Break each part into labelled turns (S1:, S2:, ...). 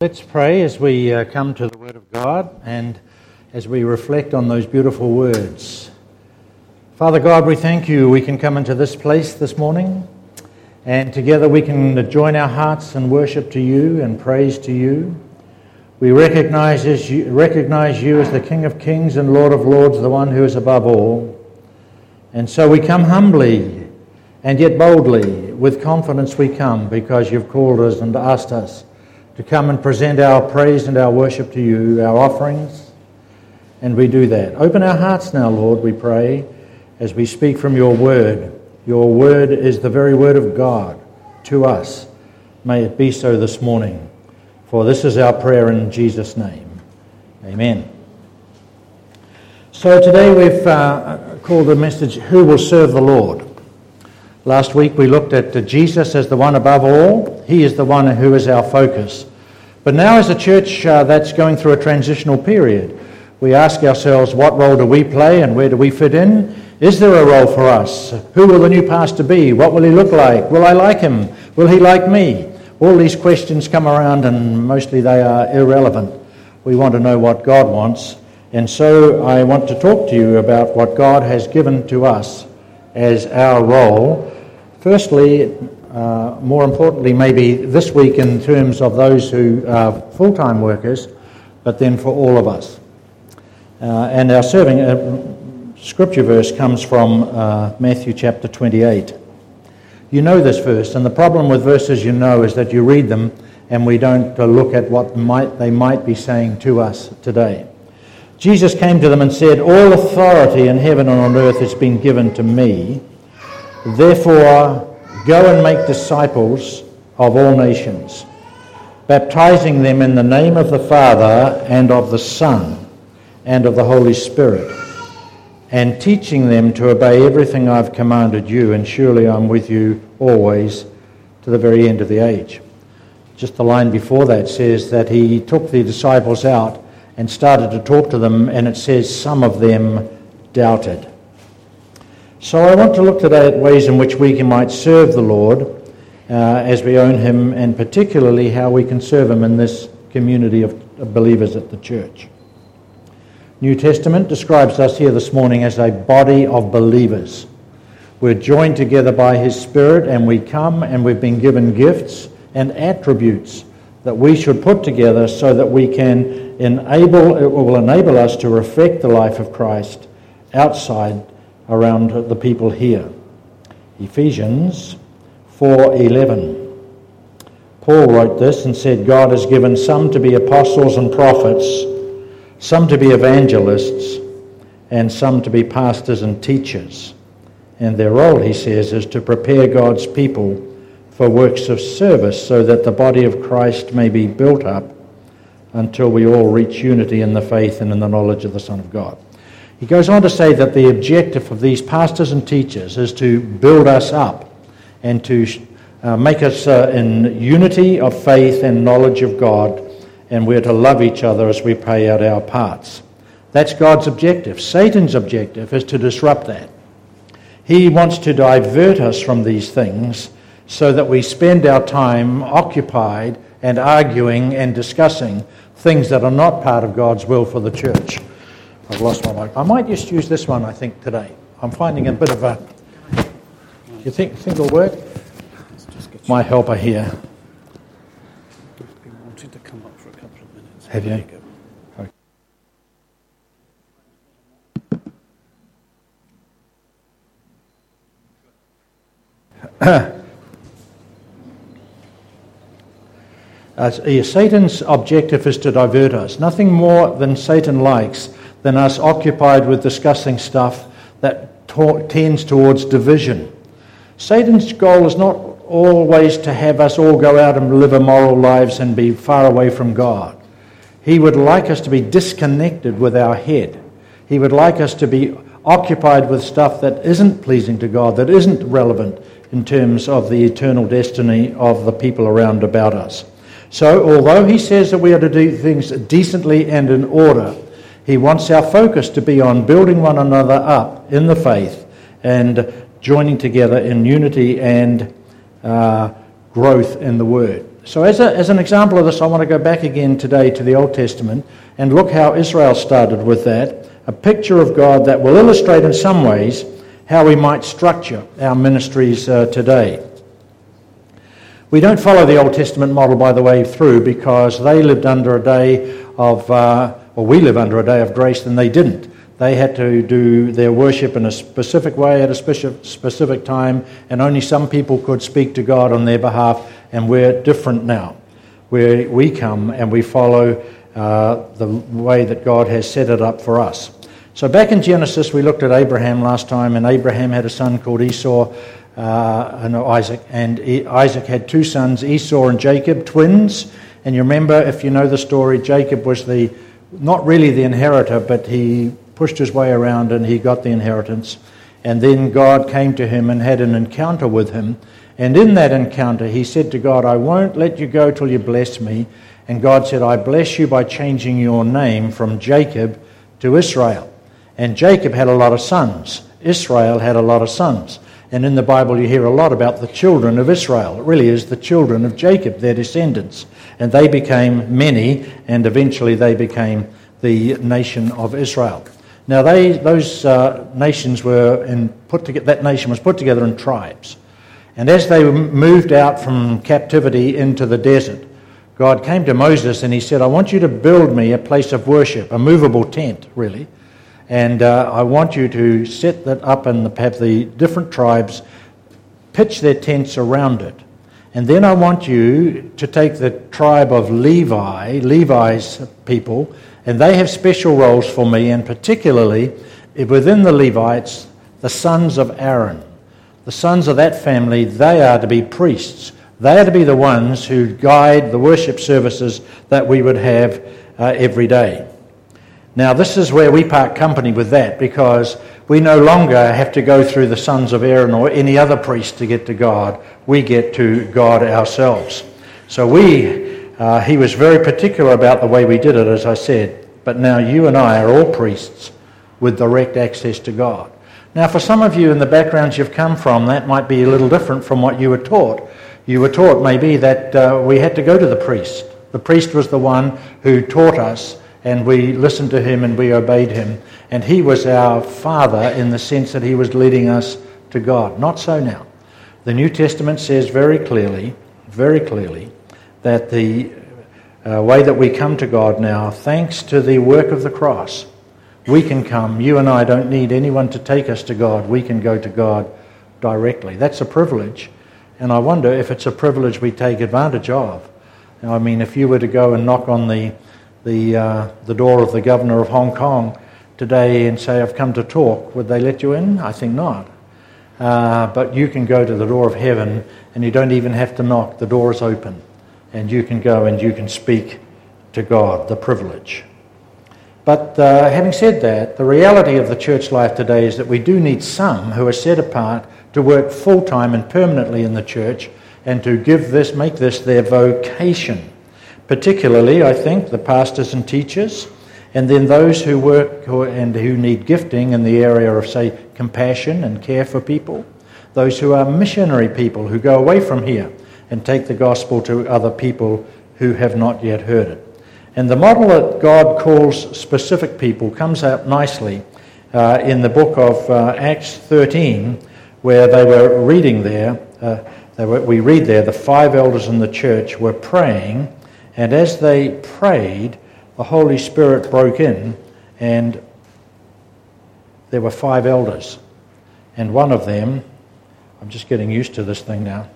S1: Let's pray as we uh, come to the Word of God and as we reflect on those beautiful words. Father God, we thank you. We can come into this place this morning and together we can join our hearts and worship to you and praise to you. We recognize, you, recognize you as the King of Kings and Lord of Lords, the one who is above all. And so we come humbly and yet boldly. With confidence we come because you've called us and asked us to come and present our praise and our worship to you, our offerings, and we do that. Open our hearts now, Lord, we pray, as we speak from your word. Your word is the very word of God to us. May it be so this morning. For this is our prayer in Jesus' name. Amen. So today we've uh, called the message, Who Will Serve the Lord? Last week we looked at Jesus as the one above all. He is the one who is our focus. But now, as a church uh, that's going through a transitional period, we ask ourselves what role do we play and where do we fit in? Is there a role for us? Who will the new pastor be? What will he look like? Will I like him? Will he like me? All these questions come around and mostly they are irrelevant. We want to know what God wants. And so I want to talk to you about what God has given to us as our role Firstly, uh, more importantly, maybe this week in terms of those who are full time workers, but then for all of us. Uh, and our serving uh, scripture verse comes from uh, Matthew chapter 28. You know this verse, and the problem with verses you know is that you read them and we don't uh, look at what might, they might be saying to us today. Jesus came to them and said, All authority in heaven and on earth has been given to me. Therefore, go and make disciples of all nations, baptizing them in the name of the Father and of the Son and of the Holy Spirit, and teaching them to obey everything I've commanded you, and surely I'm with you always to the very end of the age. Just the line before that says that he took the disciples out and started to talk to them, and it says some of them doubted. So I want to look today at ways in which we might serve the Lord uh, as we own Him, and particularly how we can serve Him in this community of believers at the church. New Testament describes us here this morning as a body of believers. We're joined together by His Spirit, and we come and we've been given gifts and attributes that we should put together so that we can enable, it will enable us to reflect the life of Christ outside around the people here. Ephesians 4:11. Paul wrote this and said God has given some to be apostles and prophets, some to be evangelists, and some to be pastors and teachers. And their role, he says, is to prepare God's people for works of service so that the body of Christ may be built up until we all reach unity in the faith and in the knowledge of the Son of God. He goes on to say that the objective of these pastors and teachers is to build us up and to uh, make us uh, in unity of faith and knowledge of God, and we're to love each other as we play out our parts. That's God's objective. Satan's objective is to disrupt that. He wants to divert us from these things so that we spend our time occupied and arguing and discussing things that are not part of God's will for the church. I've lost my mic. I might just use this one, I think, today. I'm finding a bit of a. You think, think it'll work? My helper here.
S2: wanted to come up for a couple of minutes.
S1: Have you? Uh, Satan's objective is to divert us. Nothing more than Satan likes than us occupied with discussing stuff that tends towards division. Satan's goal is not always to have us all go out and live immoral lives and be far away from God. He would like us to be disconnected with our head. He would like us to be occupied with stuff that isn't pleasing to God, that isn't relevant in terms of the eternal destiny of the people around about us. So, although he says that we are to do things decently and in order, he wants our focus to be on building one another up in the faith and joining together in unity and uh, growth in the Word. So, as, a, as an example of this, I want to go back again today to the Old Testament and look how Israel started with that. A picture of God that will illustrate in some ways how we might structure our ministries uh, today. We don't follow the Old Testament model, by the way, through because they lived under a day of, uh, or we live under a day of grace, and they didn't. They had to do their worship in a specific way at a specific time, and only some people could speak to God on their behalf, and we're different now. Where we come and we follow uh, the way that God has set it up for us. So, back in Genesis, we looked at Abraham last time, and Abraham had a son called Esau uh, and Isaac, and Isaac had two sons, Esau and Jacob, twins. And you remember, if you know the story, Jacob was the not really the inheritor, but he pushed his way around and he got the inheritance. And then God came to him and had an encounter with him. And in that encounter, he said to God, I won't let you go till you bless me. And God said, I bless you by changing your name from Jacob to Israel. And Jacob had a lot of sons. Israel had a lot of sons. And in the Bible, you hear a lot about the children of Israel. It really is the children of Jacob, their descendants. And they became many, and eventually they became the nation of Israel. Now, they, those uh, nations were in, put together, that nation was put together in tribes. And as they moved out from captivity into the desert, God came to Moses and he said, I want you to build me a place of worship, a movable tent, really. And uh, I want you to set that up and have the different tribes pitch their tents around it. And then I want you to take the tribe of Levi, Levi's people, and they have special roles for me, and particularly within the Levites, the sons of Aaron. The sons of that family, they are to be priests. They are to be the ones who guide the worship services that we would have uh, every day. Now, this is where we part company with that because we no longer have to go through the sons of Aaron or any other priest to get to God. We get to God ourselves. So we uh, he was very particular about the way we did it, as I said. But now you and I are all priests with direct access to God. Now, for some of you in the backgrounds you've come from, that might be a little different from what you were taught. You were taught maybe that uh, we had to go to the priest. The priest was the one who taught us, and we listened to him and we obeyed him. And he was our father in the sense that he was leading us to God. Not so now. The New Testament says very clearly, very clearly, that the uh, way that we come to God now, thanks to the work of the cross, we can come. You and I don't need anyone to take us to God. We can go to God directly. That's a privilege. And I wonder if it's a privilege we take advantage of. I mean, if you were to go and knock on the, the, uh, the door of the governor of Hong Kong today and say, I've come to talk, would they let you in? I think not. Uh, but you can go to the door of heaven and you don't even have to knock, the door is open and you can go and you can speak to God, the privilege. But uh, having said that, the reality of the church life today is that we do need some who are set apart to work full time and permanently in the church and to give this, make this their vocation. Particularly, I think, the pastors and teachers, and then those who work and who need gifting in the area of, say, compassion and care for people, those who are missionary people who go away from here and take the gospel to other people who have not yet heard it. And the model that God calls specific people comes out nicely uh, in the book of uh, Acts 13, where they were reading there. Uh, were, we read there the five elders in the church were praying, and as they prayed, the Holy Spirit broke in, and there were five elders. And one of them, I'm just getting used to this thing now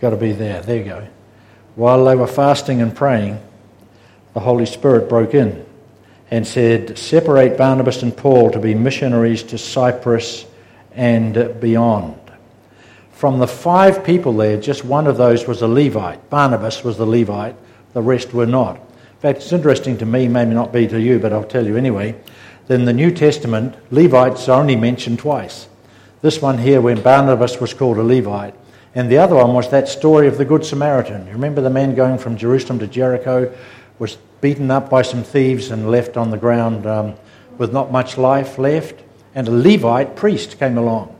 S1: You've got to be there. There you go. While they were fasting and praying, the Holy Spirit broke in and said, Separate Barnabas and Paul to be missionaries to Cyprus and beyond. From the five people there, just one of those was a Levite. Barnabas was the Levite, the rest were not. In fact, it's interesting to me, maybe not be to you, but I'll tell you anyway. Then the New Testament, Levites are only mentioned twice. This one here, when Barnabas was called a Levite, and the other one was that story of the Good Samaritan. You remember the man going from Jerusalem to Jericho, was beaten up by some thieves and left on the ground um, with not much life left? And a Levite priest came along.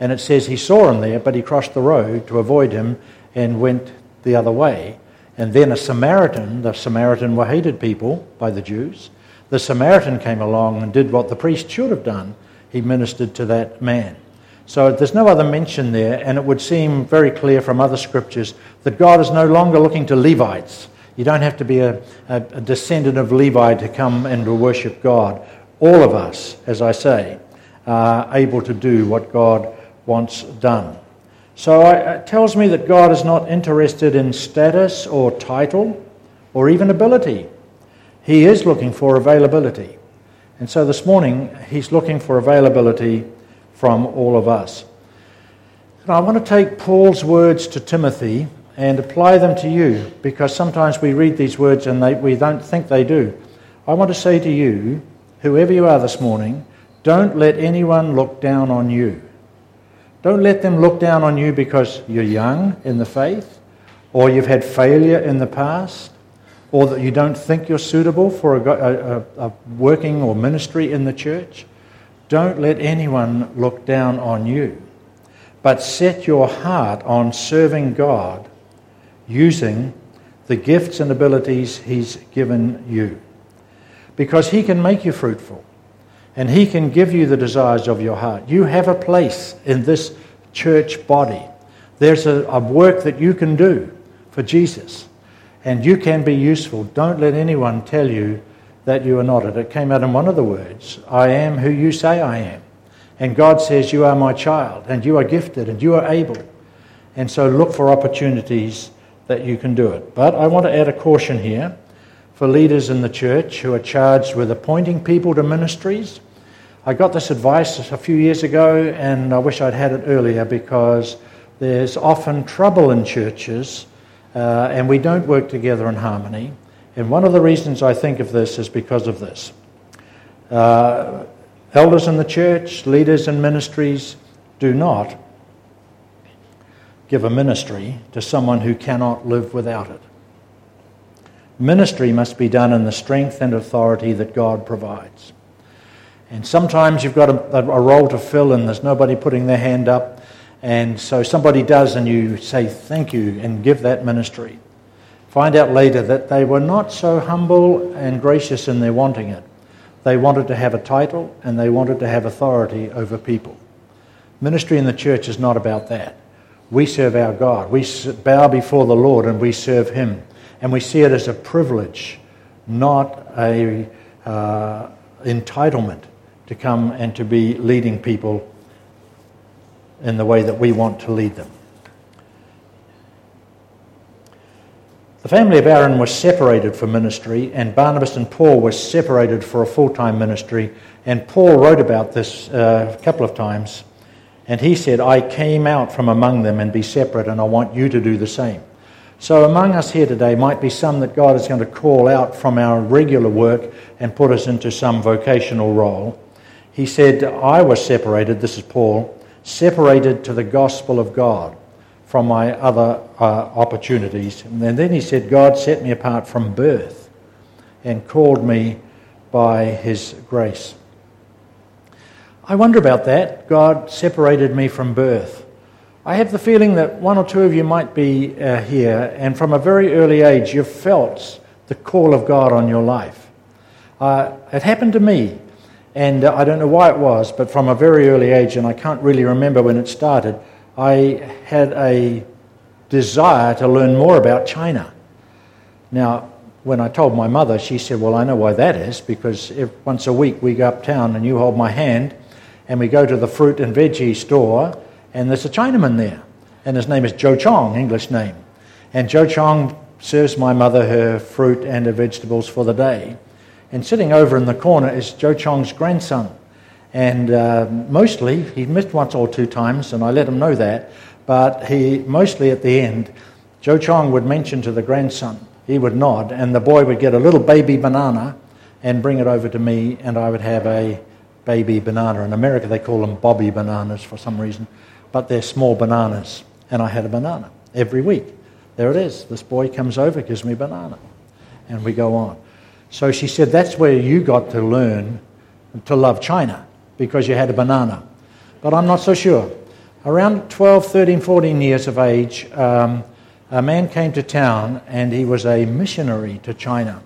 S1: And it says he saw him there, but he crossed the road to avoid him and went the other way. And then a Samaritan, the Samaritan were hated people by the Jews. The Samaritan came along and did what the priest should have done. He ministered to that man. So there's no other mention there, and it would seem very clear from other scriptures that God is no longer looking to Levites. You don't have to be a, a, a descendant of Levi to come and to worship God. All of us, as I say, are able to do what God wants done. So uh, it tells me that God is not interested in status or title or even ability. He is looking for availability. And so this morning, He's looking for availability from all of us. And I want to take Paul's words to Timothy and apply them to you because sometimes we read these words and they, we don't think they do. I want to say to you, whoever you are this morning, don't let anyone look down on you. Don't let them look down on you because you're young in the faith, or you've had failure in the past, or that you don't think you're suitable for a, a, a working or ministry in the church. Don't let anyone look down on you, but set your heart on serving God using the gifts and abilities He's given you. Because He can make you fruitful and He can give you the desires of your heart. You have a place in this church body. There's a, a work that you can do for Jesus, and you can be useful. Don't let anyone tell you that you are not it. It came out in one of the words I am who you say I am. And God says, You are my child, and you are gifted, and you are able. And so look for opportunities that you can do it. But I want to add a caution here for leaders in the church who are charged with appointing people to ministries I got this advice a few years ago, and I wish I'd had it earlier because there's often trouble in churches, uh, and we don't work together in harmony. And one of the reasons I think of this is because of this. Uh, elders in the church, leaders in ministries, do not give a ministry to someone who cannot live without it. Ministry must be done in the strength and authority that God provides. And sometimes you've got a, a, role to fill and there's nobody putting their hand up. And so somebody does, and you say thank you and give that ministry. Find out later that they were not so humble and gracious in their wanting it. They wanted to have a title and they wanted to have authority over people. Ministry in the church is not about that. We serve our God. We bow before the Lord and we serve Him. And we see it as a privilege, not a uh, entitlement to come and to be leading people in the way that we want to lead them. The family of Aaron was separated for ministry, and Barnabas and Paul were separated for a full time ministry. And Paul wrote about this uh, a couple of times, and he said, I came out from among them and be separate, and I want you to do the same. So, among us here today might be some that God is going to call out from our regular work and put us into some vocational role. He said, I was separated, this is Paul, separated to the gospel of God from my other uh, opportunities. And then he said, God set me apart from birth and called me by his grace. I wonder about that. God separated me from birth. I have the feeling that one or two of you might be uh, here, and from a very early age, you've felt the call of God on your life. Uh, it happened to me. And uh, I don't know why it was, but from a very early age, and I can't really remember when it started, I had a desire to learn more about China. Now, when I told my mother, she said, Well, I know why that is, because if, once a week we go uptown and you hold my hand and we go to the fruit and veggie store, and there's a Chinaman there. And his name is Joe Chong, English name. And Joe Chong serves my mother her fruit and her vegetables for the day. And sitting over in the corner is Joe Chong's grandson. And uh, mostly, he missed once or two times, and I let him know that. But he, mostly at the end, Joe Chong would mention to the grandson, he would nod, and the boy would get a little baby banana and bring it over to me, and I would have a baby banana. In America, they call them bobby bananas for some reason, but they're small bananas. And I had a banana every week. There it is. This boy comes over, gives me a banana, and we go on. So she said, That's where you got to learn to love China because you had a banana. But I'm not so sure. Around 12, 13, 14 years of age, um, a man came to town and he was a missionary to China.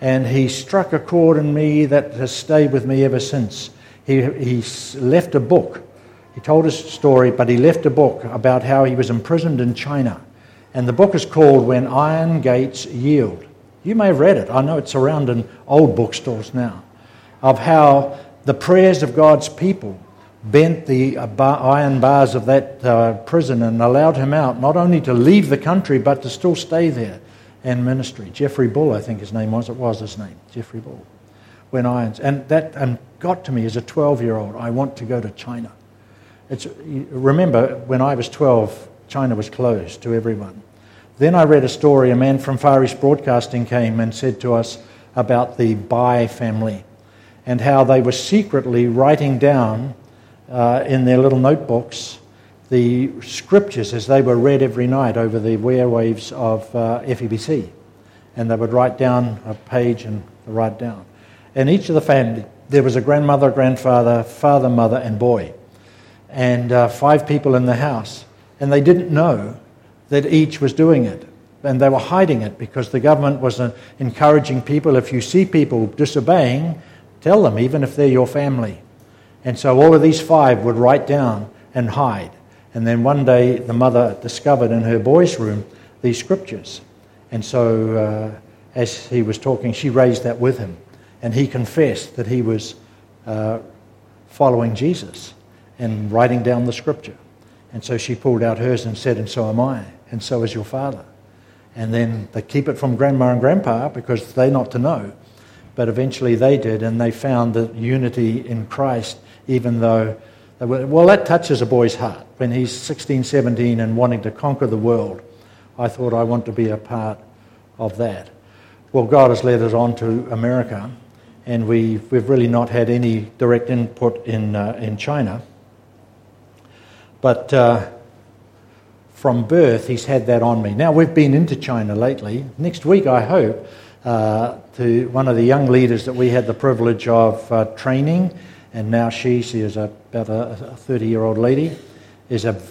S1: And he struck a chord in me that has stayed with me ever since. He, he left a book. He told his story, but he left a book about how he was imprisoned in China. And the book is called When Iron Gates Yield. You may have read it. I know it's around in old bookstores now. Of how the prayers of God's people bent the uh, iron bars of that uh, prison and allowed him out, not only to leave the country, but to still stay there and ministry. Geoffrey Bull, I think his name was. It was his name, Geoffrey Bull. When irons, and that and got to me as a 12-year-old. I want to go to China. It's, remember, when I was 12, China was closed to everyone. Then I read a story. A man from Far East Broadcasting came and said to us about the Bai family and how they were secretly writing down uh, in their little notebooks the scriptures as they were read every night over the airwaves of uh, FEBC. And they would write down a page and write down. And each of the family, there was a grandmother, grandfather, father, mother, and boy. And uh, five people in the house. And they didn't know that each was doing it. And they were hiding it because the government was uh, encouraging people if you see people disobeying, tell them, even if they're your family. And so all of these five would write down and hide. And then one day the mother discovered in her boy's room these scriptures. And so uh, as he was talking, she raised that with him. And he confessed that he was uh, following Jesus and writing down the scripture. And so she pulled out hers and said, And so am I, and so is your father. And then they keep it from grandma and grandpa because they're not to know. But eventually they did, and they found the unity in Christ even though were, well, that touches a boy's heart when he's 16, 17 and wanting to conquer the world. I thought I want to be a part of that. Well, God has led us on to America, and we've, we've really not had any direct input in, uh, in China. But uh, from birth, he's had that on me. Now, we've been into China lately. Next week, I hope, uh, to one of the young leaders that we had the privilege of uh, training and now she, she is a, about a 30 year old lady, is a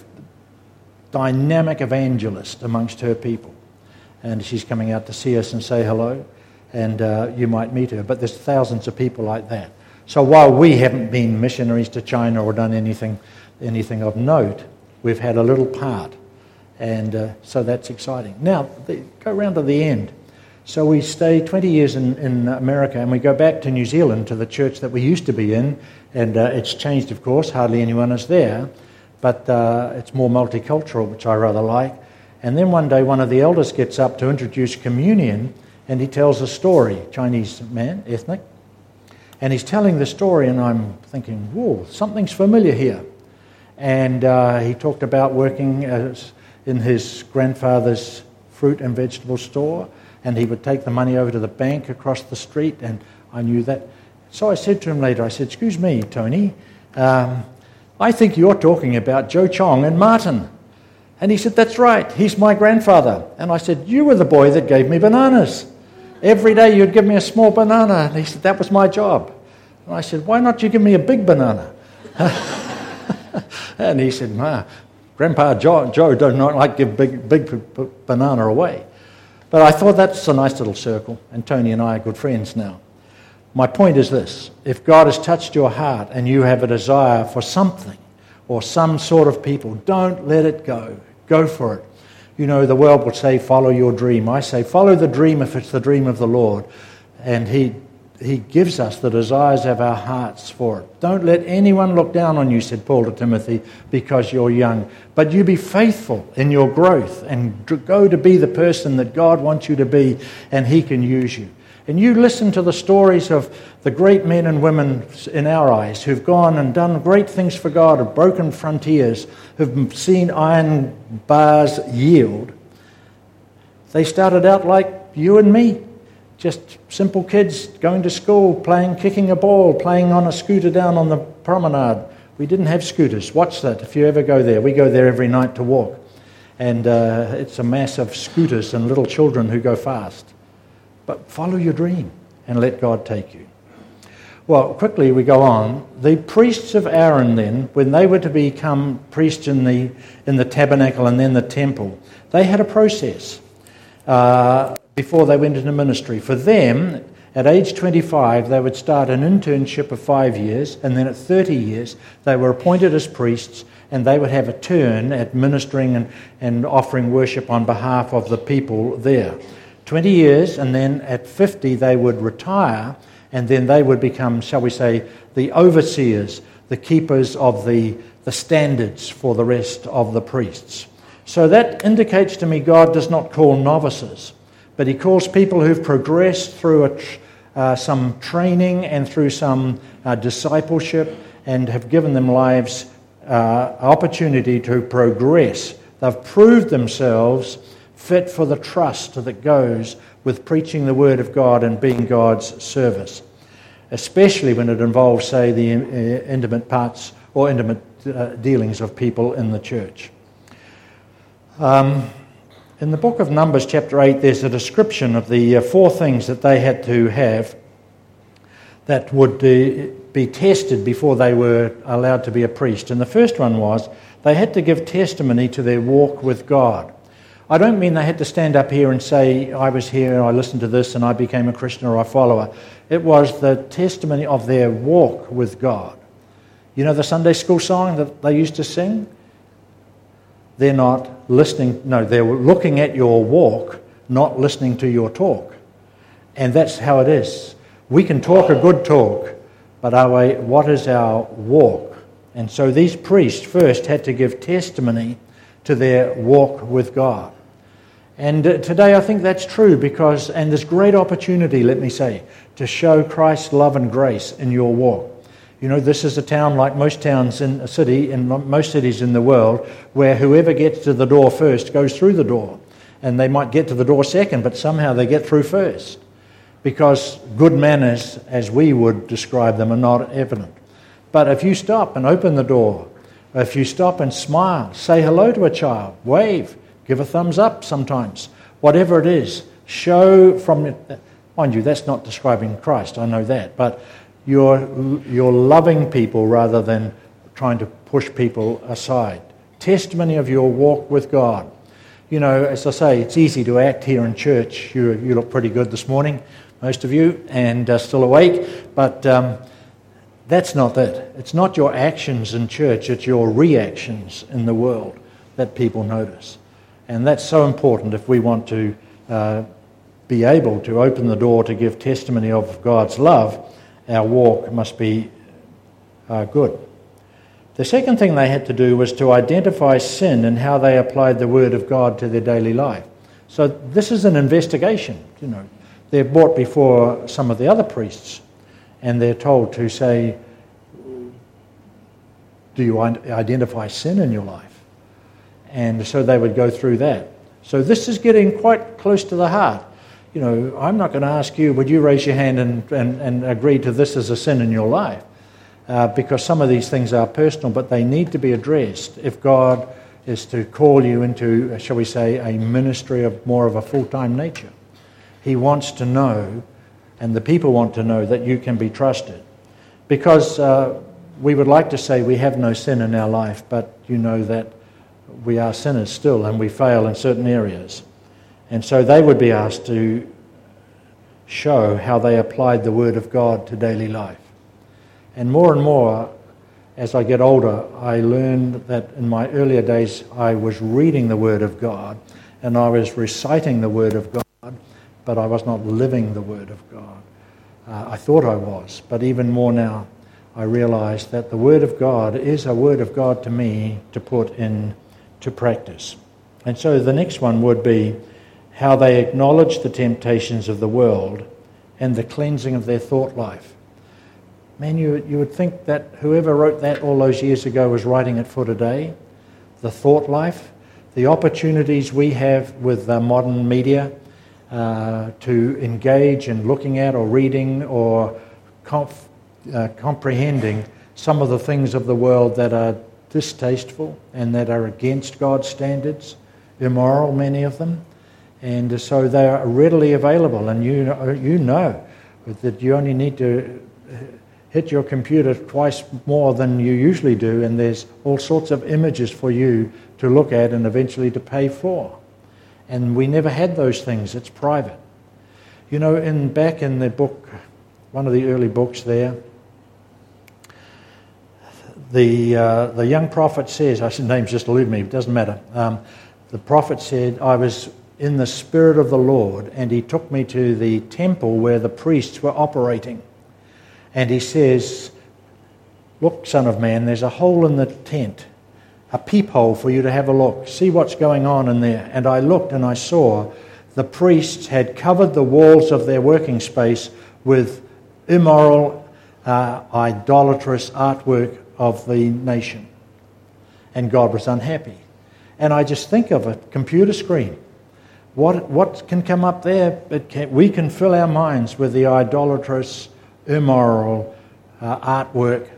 S1: dynamic evangelist amongst her people. And she's coming out to see us and say hello, and uh, you might meet her. But there's thousands of people like that. So while we haven't been missionaries to China or done anything, anything of note, we've had a little part. And uh, so that's exciting. Now, the, go round to the end. So we stay 20 years in, in America and we go back to New Zealand to the church that we used to be in. And uh, it's changed, of course, hardly anyone is there, but uh, it's more multicultural, which I rather like. And then one day, one of the elders gets up to introduce communion and he tells a story, Chinese man, ethnic. And he's telling the story, and I'm thinking, whoa, something's familiar here. And uh, he talked about working as, in his grandfather's fruit and vegetable store and he would take the money over to the bank across the street, and I knew that. So I said to him later, I said, Excuse me, Tony, um, I think you're talking about Joe Chong and Martin. And he said, That's right, he's my grandfather. And I said, You were the boy that gave me bananas. Every day you'd give me a small banana. And he said, That was my job. And I said, Why not you give me a big banana? and he said, Ma, Grandpa Joe, Joe does not like to give big, big banana away. But I thought that's a nice little circle, and Tony and I are good friends now. My point is this if God has touched your heart and you have a desire for something or some sort of people, don't let it go. Go for it. You know, the world will say, follow your dream. I say, follow the dream if it's the dream of the Lord. And He he gives us the desires of our hearts for it. Don't let anyone look down on you, said Paul to Timothy, because you're young. But you be faithful in your growth and go to be the person that God wants you to be, and He can use you. And you listen to the stories of the great men and women in our eyes who've gone and done great things for God, have broken frontiers, who've seen iron bars yield. They started out like you and me just simple kids going to school, playing, kicking a ball, playing on a scooter down on the promenade. We didn't have scooters. Watch that if you ever go there. We go there every night to walk. And uh, it's a mass of scooters and little children who go fast. But follow your dream and let God take you. Well, quickly we go on. The priests of Aaron, then, when they were to become priests in the, in the tabernacle and then the temple, they had a process uh, before they went into ministry. For them, at age 25, they would start an internship of five years, and then at 30 years, they were appointed as priests, and they would have a turn at ministering and, and offering worship on behalf of the people there. 20 years, and then at 50, they would retire and then they would become, shall we say, the overseers, the keepers of the, the standards for the rest of the priests. So that indicates to me God does not call novices, but He calls people who've progressed through uh, some training and through some uh, discipleship and have given them lives uh, opportunity to progress. They've proved themselves fit for the trust that goes with preaching the Word of God and being God's service especially when it involves, say, the uh, intimate parts or intimate uh, dealings of people in the church. Um, in the book of Numbers, chapter 8, there's a description of the uh, four things that they had to have that would uh, be tested before they were allowed to be a priest. And the first one was they had to give testimony to their walk with God. I don't mean they had to stand up here and say, I was here and I listened to this and I became a Christian or a follower. It was the testimony of their walk with God. You know the Sunday school song that they used to sing? They're not listening, no, they're looking at your walk, not listening to your talk. And that's how it is. We can talk a good talk, but our way, what is our walk? And so these priests first had to give testimony to their walk with God. And uh, today I think that's true because, and there's great opportunity, let me say, to show Christ's love and grace in your walk. You know, this is a town like most towns in a city, in most cities in the world, where whoever gets to the door first goes through the door. And they might get to the door second, but somehow they get through first. Because good manners, as we would describe them, are not evident. But if you stop and open the door, if you stop and smile, say hello to a child, wave, give a thumbs up sometimes, whatever it is, show from Mind you, that's not describing Christ, I know that, but you're, you're loving people rather than trying to push people aside. Testimony of your walk with God. You know, as I say, it's easy to act here in church. You, you look pretty good this morning, most of you, and uh, still awake, but um, that's not it. It's not your actions in church, it's your reactions in the world that people notice. And that's so important if we want to uh, be able to open the door to give testimony of God's love, our walk must be uh, good. The second thing they had to do was to identify sin and how they applied the Word of God to their daily life. So this is an investigation. You know, they're brought before some of the other priests, and they're told to say, "Do you identify sin in your life?" And so they would go through that. So this is getting quite close to the heart you know, I'm not going to ask you, would you raise your hand and, and, and agree to this as a sin in your life? Uh, because some of these things are personal, but they need to be addressed if God is to call you into, shall we say, a ministry of more of a full time nature. He wants to know, and the people want to know, that you can be trusted. Because uh, we would like to say we have no sin in our life, but you know that we are sinners still and we fail in certain areas. And so they would be asked to show how they applied the Word of God to daily life. And more and more, as I get older, I learned that in my earlier days I was reading the Word of God and I was reciting the Word of God, but I was not living the Word of God. Uh, I thought I was, but even more now, I realize that the Word of God is a Word of God to me to put into practice. And so the next one would be how they acknowledge the temptations of the world and the cleansing of their thought life. Man, you, you would think that whoever wrote that all those years ago was writing it for today. The thought life, the opportunities we have with modern media uh, to engage in looking at or reading or uh, comprehending some of the things of the world that are distasteful and that are against God's standards, immoral, many of them. And so they are readily available, and you know, you know that you only need to hit your computer twice more than you usually do, and there's all sorts of images for you to look at and eventually to pay for. And we never had those things, it's private. You know, in back in the book, one of the early books there, the, uh, the young prophet says, I said names just elude me, it doesn't matter. Um, the prophet said, I was in the Spirit of the Lord, and he took me to the temple where the priests were operating. And he says, Look, Son of Man, there's a hole in the tent, a peephole for you to have a look. See what's going on in there. And I looked and I saw the priests had covered the walls of their working space with immoral, uh, idolatrous artwork of the nation. And God was unhappy. And I just think of a computer screen what, what can come up there? Can, we can fill our minds with the idolatrous, immoral uh, artwork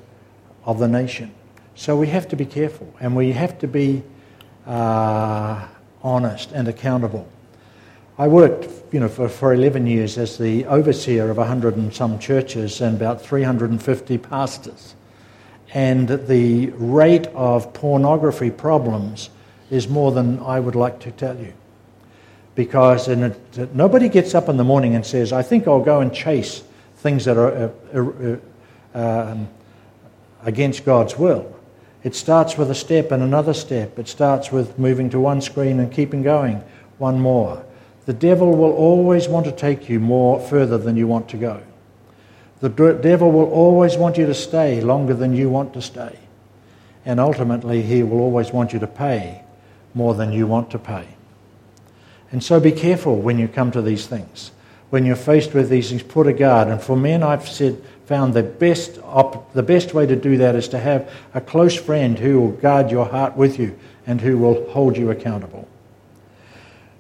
S1: of the nation. So we have to be careful and we have to be uh, honest and accountable. I worked you know, for, for 11 years as the overseer of 100 and some churches and about 350 pastors. And the rate of pornography problems is more than I would like to tell you because nobody gets up in the morning and says, I think I'll go and chase things that are uh, uh, um, against God's will. It starts with a step and another step. It starts with moving to one screen and keeping going, one more. The devil will always want to take you more further than you want to go. The devil will always want you to stay longer than you want to stay. And ultimately, he will always want you to pay more than you want to pay. And so be careful when you come to these things. When you're faced with these things, put a guard. And for men, I've said, found the best, op- the best way to do that is to have a close friend who will guard your heart with you and who will hold you accountable.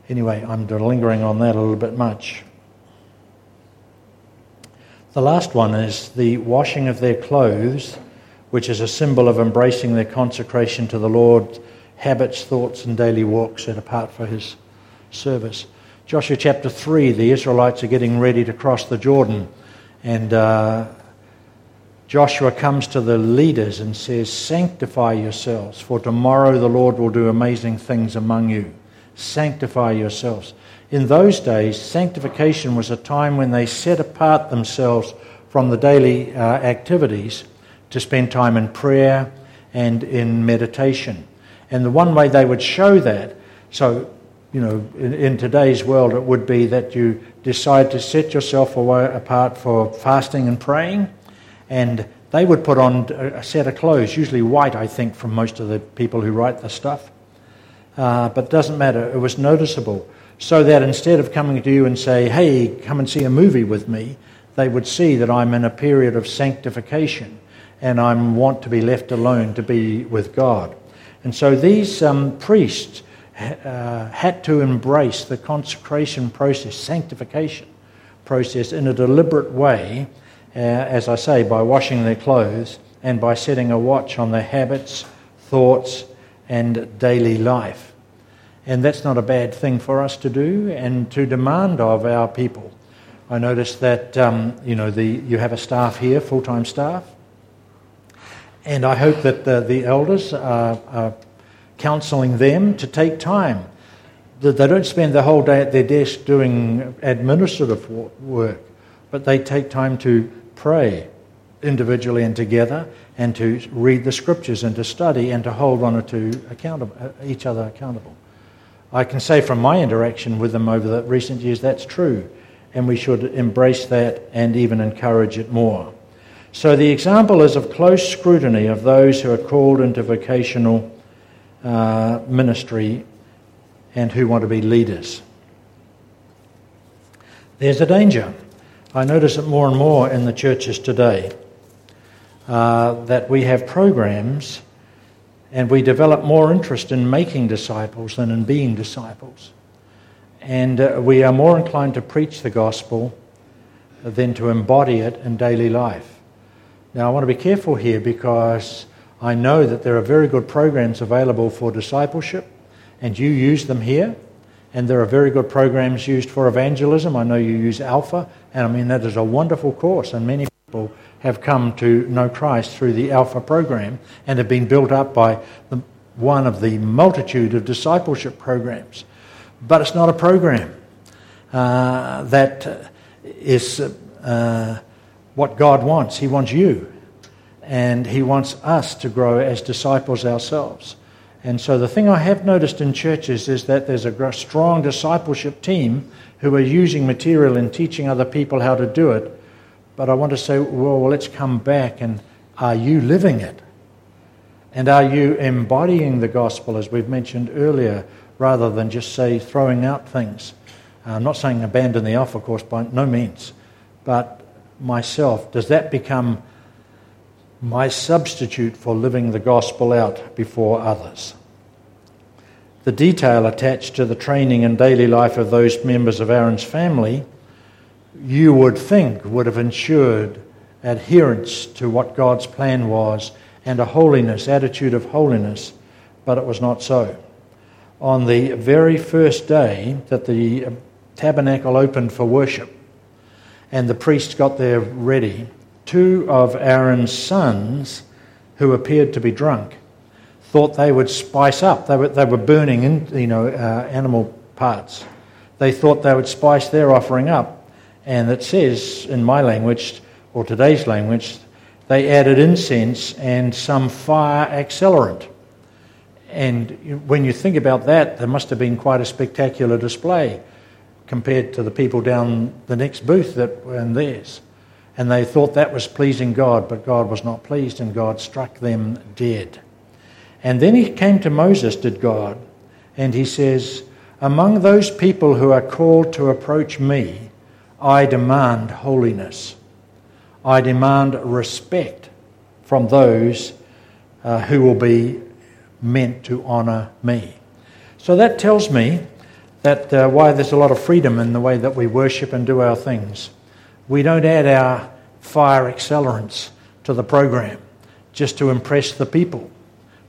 S1: Anyway, I'm lingering on that a little bit much. The last one is the washing of their clothes, which is a symbol of embracing their consecration to the Lord, habits, thoughts, and daily walks set apart for His service. Joshua chapter 3, the Israelites are getting ready to cross the Jordan. And uh, Joshua comes to the leaders and says, Sanctify yourselves, for tomorrow the Lord will do amazing things among you. Sanctify yourselves. In those days, sanctification was a time when they set apart themselves from the daily uh, activities to spend time in prayer and in meditation. And the one way they would show that, so you know, in, in, today's world, it would be that you decide to set yourself away, apart for fasting and praying, and they would put on a set of clothes, usually white, I think, from most of the people who write the stuff. Uh, but it doesn't matter. It was noticeable. So that instead of coming to you and say, hey, come and see a movie with me, they would see that I'm in a period of sanctification and I want to be left alone to be with God. And so these um, priests uh, had to embrace the consecration process, sanctification process, in a deliberate way, uh, as I say, by washing their clothes and by setting a watch on their habits, thoughts, and daily life. And that's not a bad thing for us to do and to demand of our people. I noticed that um, you know the, you have a staff here, full-time staff, and I hope that the, the elders are, are counselling them to take time. They don't spend the whole day at their desk doing administrative work, but they take time to pray individually and together and to read the scriptures and to study and to hold one or two accountable, uh, each other accountable. I can say from my interaction with them over the recent years that's true, and we should embrace that and even encourage it more. So the example is of close scrutiny of those who are called into vocational uh, ministry and who want to be leaders. There's a danger. I notice it more and more in the churches today uh, that we have programs and we develop more interest in making disciples than in being disciples. And uh, we are more inclined to preach the gospel than to embody it in daily life. Now, I want to be careful here because I know that there are very good programs available for discipleship, and you use them here. And there are very good programs used for evangelism. I know you use Alpha, and I mean, that is a wonderful course, and many people have come to know Christ through the Alpha program and have been built up by the, one of the multitude of discipleship programs. But it's not a program uh, that is uh, what God wants. He wants you, and He wants us to grow as disciples ourselves. And so, the thing I have noticed in churches is that there's a strong discipleship team who are using material and teaching other people how to do it. But I want to say, well, let's come back and are you living it? And are you embodying the gospel, as we've mentioned earlier, rather than just say throwing out things? Uh, I'm not saying abandon the alpha course by no means, but myself, does that become my substitute for living the gospel out before others? The detail attached to the training and daily life of those members of Aaron's family, you would think, would have ensured adherence to what God's plan was and a holiness, attitude of holiness, but it was not so. On the very first day that the tabernacle opened for worship and the priests got there ready, two of Aaron's sons, who appeared to be drunk, thought they would spice up. They were, they were burning in, you know, uh, animal parts. They thought they would spice their offering up. And it says in my language, or today's language, they added incense and some fire accelerant. And when you think about that, there must have been quite a spectacular display compared to the people down the next booth that were in theirs. And they thought that was pleasing God, but God was not pleased, and God struck them dead. And then he came to Moses, did God, and he says, Among those people who are called to approach me, I demand holiness. I demand respect from those uh, who will be meant to honour me. So that tells me that uh, why there's a lot of freedom in the way that we worship and do our things. We don't add our fire accelerants to the program just to impress the people.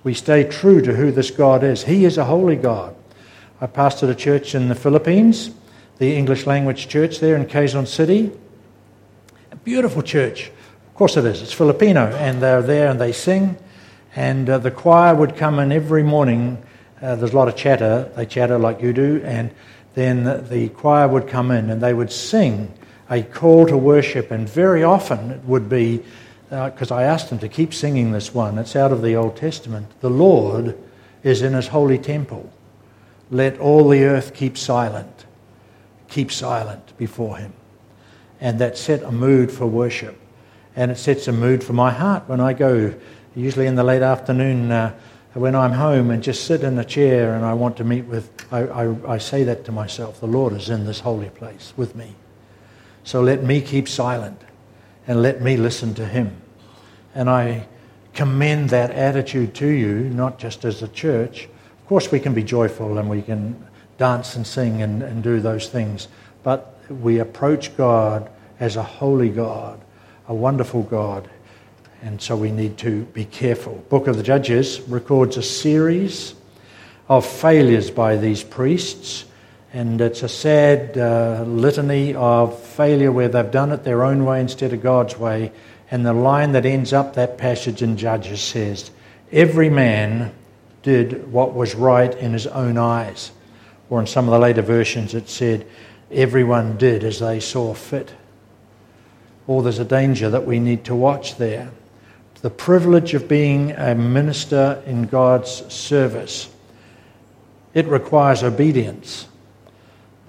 S1: We stay true to who this God is. He is a holy God. I pastored a church in the Philippines, the English language church there in Quezon City. A beautiful church. Of course it is. It's Filipino, and they're there and they sing. And uh, the choir would come in every morning. Uh, there's a lot of chatter. They chatter like you do. And then the choir would come in and they would sing a call to worship. And very often it would be because uh, I asked them to keep singing this one. It's out of the Old Testament. The Lord is in his holy temple. Let all the earth keep silent. Keep silent before him. And that set a mood for worship. And it sets a mood for my heart when I go, usually in the late afternoon, uh, when I'm home and just sit in a chair and I want to meet with, I, I, I say that to myself the Lord is in this holy place with me. So let me keep silent and let me listen to him. And I commend that attitude to you, not just as a church. Of course, we can be joyful and we can dance and sing and, and do those things, but we approach God as a holy God, a wonderful God, and so we need to be careful. Book of the Judges records a series of failures by these priests and it's a sad uh, litany of failure where they've done it their own way instead of God's way. And the line that ends up that passage in Judges says, Every man did what was right in his own eyes. Or in some of the later versions, it said, Everyone did as they saw fit. Or there's a danger that we need to watch there. The privilege of being a minister in God's service. It requires obedience.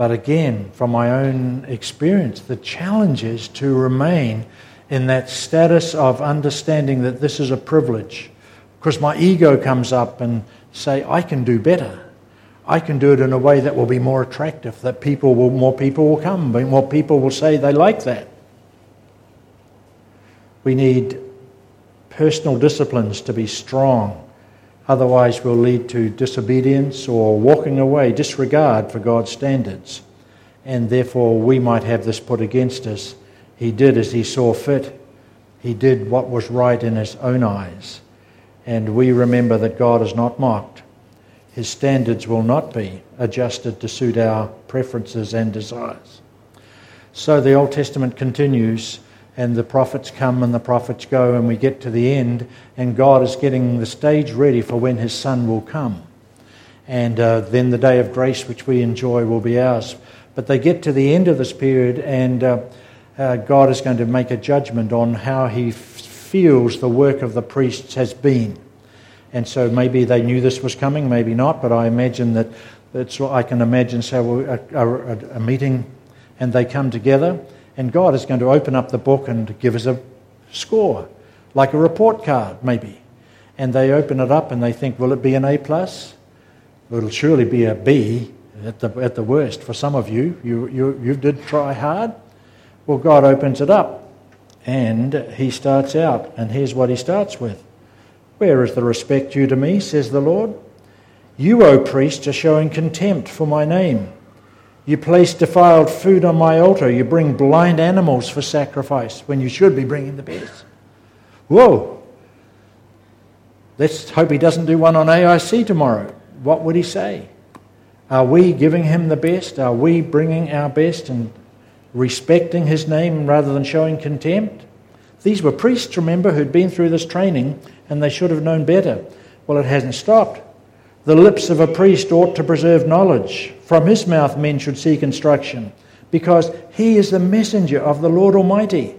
S1: But again, from my own experience, the challenge is to remain in that status of understanding that this is a privilege. Because my ego comes up and say, I can do better. I can do it in a way that will be more attractive, that people will, more people will come, more people will say they like that. We need personal disciplines to be strong Otherwise, will lead to disobedience or walking away, disregard for God's standards. And therefore, we might have this put against us. He did as he saw fit, he did what was right in his own eyes. And we remember that God is not mocked. His standards will not be adjusted to suit our preferences and desires. So the Old Testament continues and the prophets come and the prophets go, and we get to the end, and God is getting the stage ready for when His Son will come. And uh, then the day of grace, which we enjoy, will be ours. But they get to the end of this period, and uh, uh, God is going to make a judgment on how He f- feels the work of the priests has been. And so maybe they knew this was coming, maybe not, but I imagine that that's what I can imagine. So a, a, a meeting, and they come together, and God is going to open up the book and give us a score, like a report card, maybe. And they open it up and they think, will it be an A plus? It'll surely be a B at the, at the worst for some of you. You, you. you did try hard. Well, God opens it up and he starts out, and here's what he starts with Where is the respect due to me, says the Lord? You, O priest, are showing contempt for my name. You place defiled food on my altar. You bring blind animals for sacrifice when you should be bringing the best. Whoa! Let's hope he doesn't do one on AIC tomorrow what would he say? Are we giving him the best? Are we bringing our best and respecting his name rather than showing contempt? These were priests, remember, who'd been through this training and they should have known better. Well, it hasn't stopped. The lips of a priest ought to preserve knowledge. From his mouth men should seek instruction, because he is the messenger of the Lord Almighty.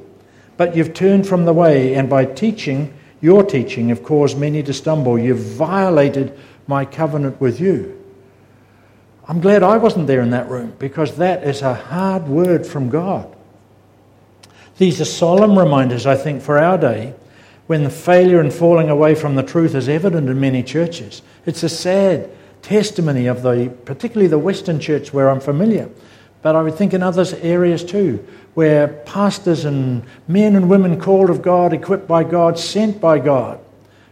S1: But you've turned from the way, and by teaching, your teaching, have caused many to stumble. You've violated my covenant with you. I'm glad I wasn't there in that room because that is a hard word from God. These are solemn reminders, I think, for our day when the failure and falling away from the truth is evident in many churches. It's a sad testimony of the, particularly the Western church where I'm familiar, but I would think in other areas too, where pastors and men and women called of God, equipped by God, sent by God,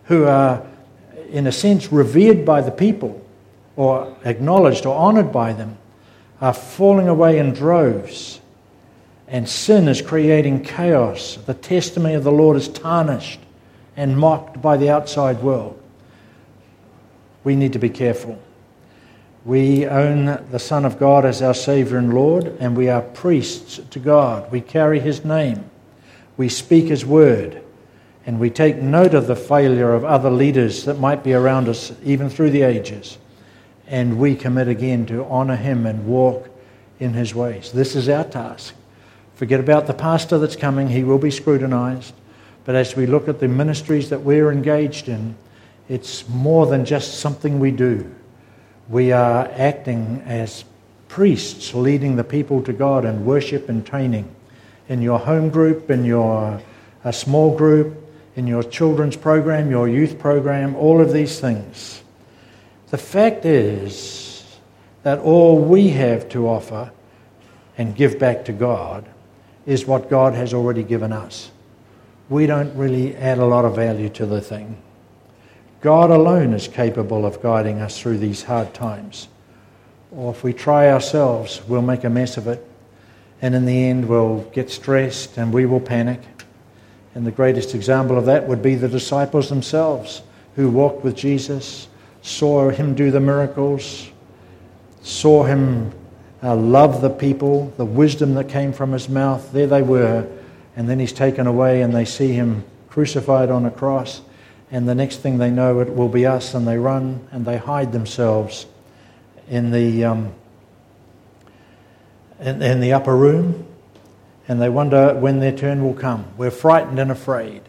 S1: who are in a sense, revered by the people or acknowledged or honored by them, are falling away in droves. And sin is creating chaos. The testimony of the Lord is tarnished and mocked by the outside world. We need to be careful. We own the Son of God as our Savior and Lord, and we are priests to God. We carry His name. We speak His word. And we take note of the failure of other leaders that might be around us, even through the ages. And we commit again to honour him and walk in his ways. This is our task. Forget about the pastor that's coming, he will be scrutinised. But as we look at the ministries that we're engaged in, it's more than just something we do. We are acting as priests, leading the people to God in worship and training. In your home group, in your a small group, in your children's program, your youth program, all of these things. The fact is that all we have to offer and give back to God is what God has already given us. We don't really add a lot of value to the thing. God alone is capable of guiding us through these hard times. Or if we try ourselves, we'll make a mess of it. And in the end, we'll get stressed and we will panic. And the greatest example of that would be the disciples themselves who walked with Jesus, saw him do the miracles, saw him uh, love the people, the wisdom that came from his mouth. There they were. And then he's taken away and they see him crucified on a cross. And the next thing they know, it will be us. And they run and they hide themselves in the, um, in, in the upper room and they wonder when their turn will come. We're frightened and afraid.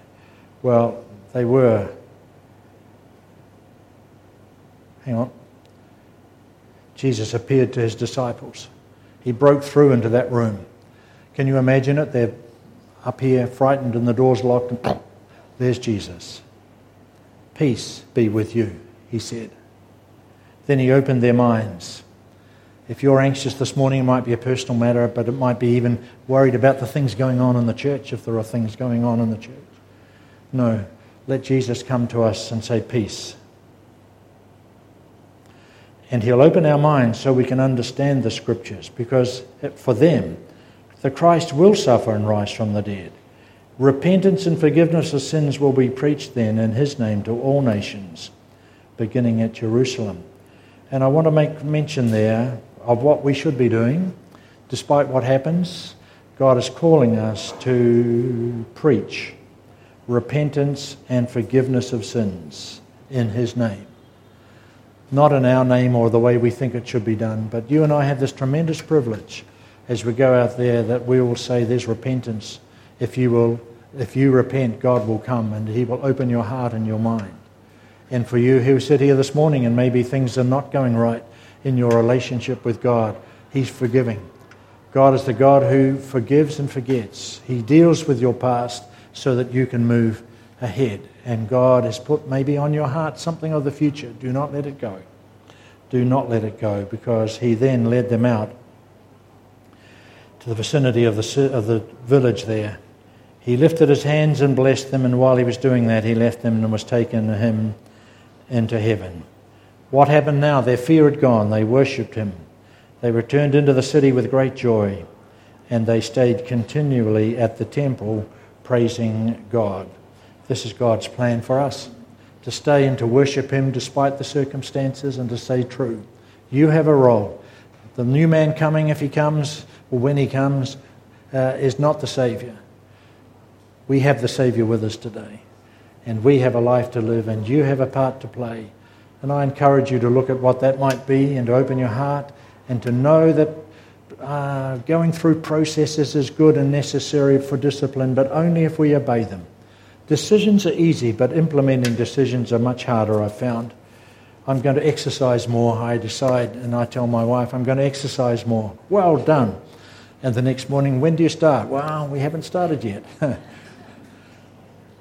S1: Well, they were. Hang on. Jesus appeared to his disciples. He broke through into that room. Can you imagine it? They're up here, frightened, and the door's locked, and there's Jesus. Peace be with you, he said. Then he opened their minds if you're anxious this morning, it might be a personal matter, but it might be even worried about the things going on in the church, if there are things going on in the church. No, let Jesus come to us and say, Peace. And He'll open our minds so we can understand the scriptures, because for them, the Christ will suffer and rise from the dead. Repentance and forgiveness of sins will be preached then in His name to all nations, beginning at Jerusalem. And I want to make mention there of what we should be doing, despite what happens. God is calling us to preach repentance and forgiveness of sins in His name. Not in our name or the way we think it should be done, but you and I have this tremendous privilege as we go out there that we will say there's repentance. If you will, if you repent, God will come and He will open your heart and your mind. And for you who sit here this morning and maybe things are not going right in your relationship with God, He's forgiving. God is the God who forgives and forgets. He deals with your past so that you can move ahead. And God has put maybe on your heart something of the future. Do not let it go. Do not let it go because He then led them out to the vicinity of the, of the village there. He lifted his hands and blessed them, and while he was doing that, he left them and was taken to him into heaven. What happened now? Their fear had gone. They worshipped him. They returned into the city with great joy, and they stayed continually at the temple praising God. This is God's plan for us to stay and to worship Him despite the circumstances and to stay true. You have a role. The new man coming, if he comes, or when he comes, uh, is not the Saviour. We have the Saviour with us today, and we have a life to live, and you have a part to play. And I encourage you to look at what that might be and to open your heart and to know that uh, going through processes is good and necessary for discipline, but only if we obey them. Decisions are easy, but implementing decisions are much harder, I've found. I'm going to exercise more. I decide, and I tell my wife, I'm going to exercise more. Well done. And the next morning, when do you start? Well, we haven't started yet.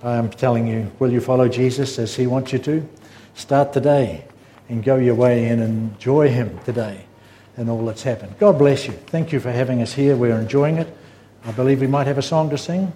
S1: I'm telling you, will you follow Jesus as he wants you to? Start today and go your way and enjoy him today and all that's happened. God bless you. Thank you for having us here. We're enjoying it. I believe we might have a song to sing.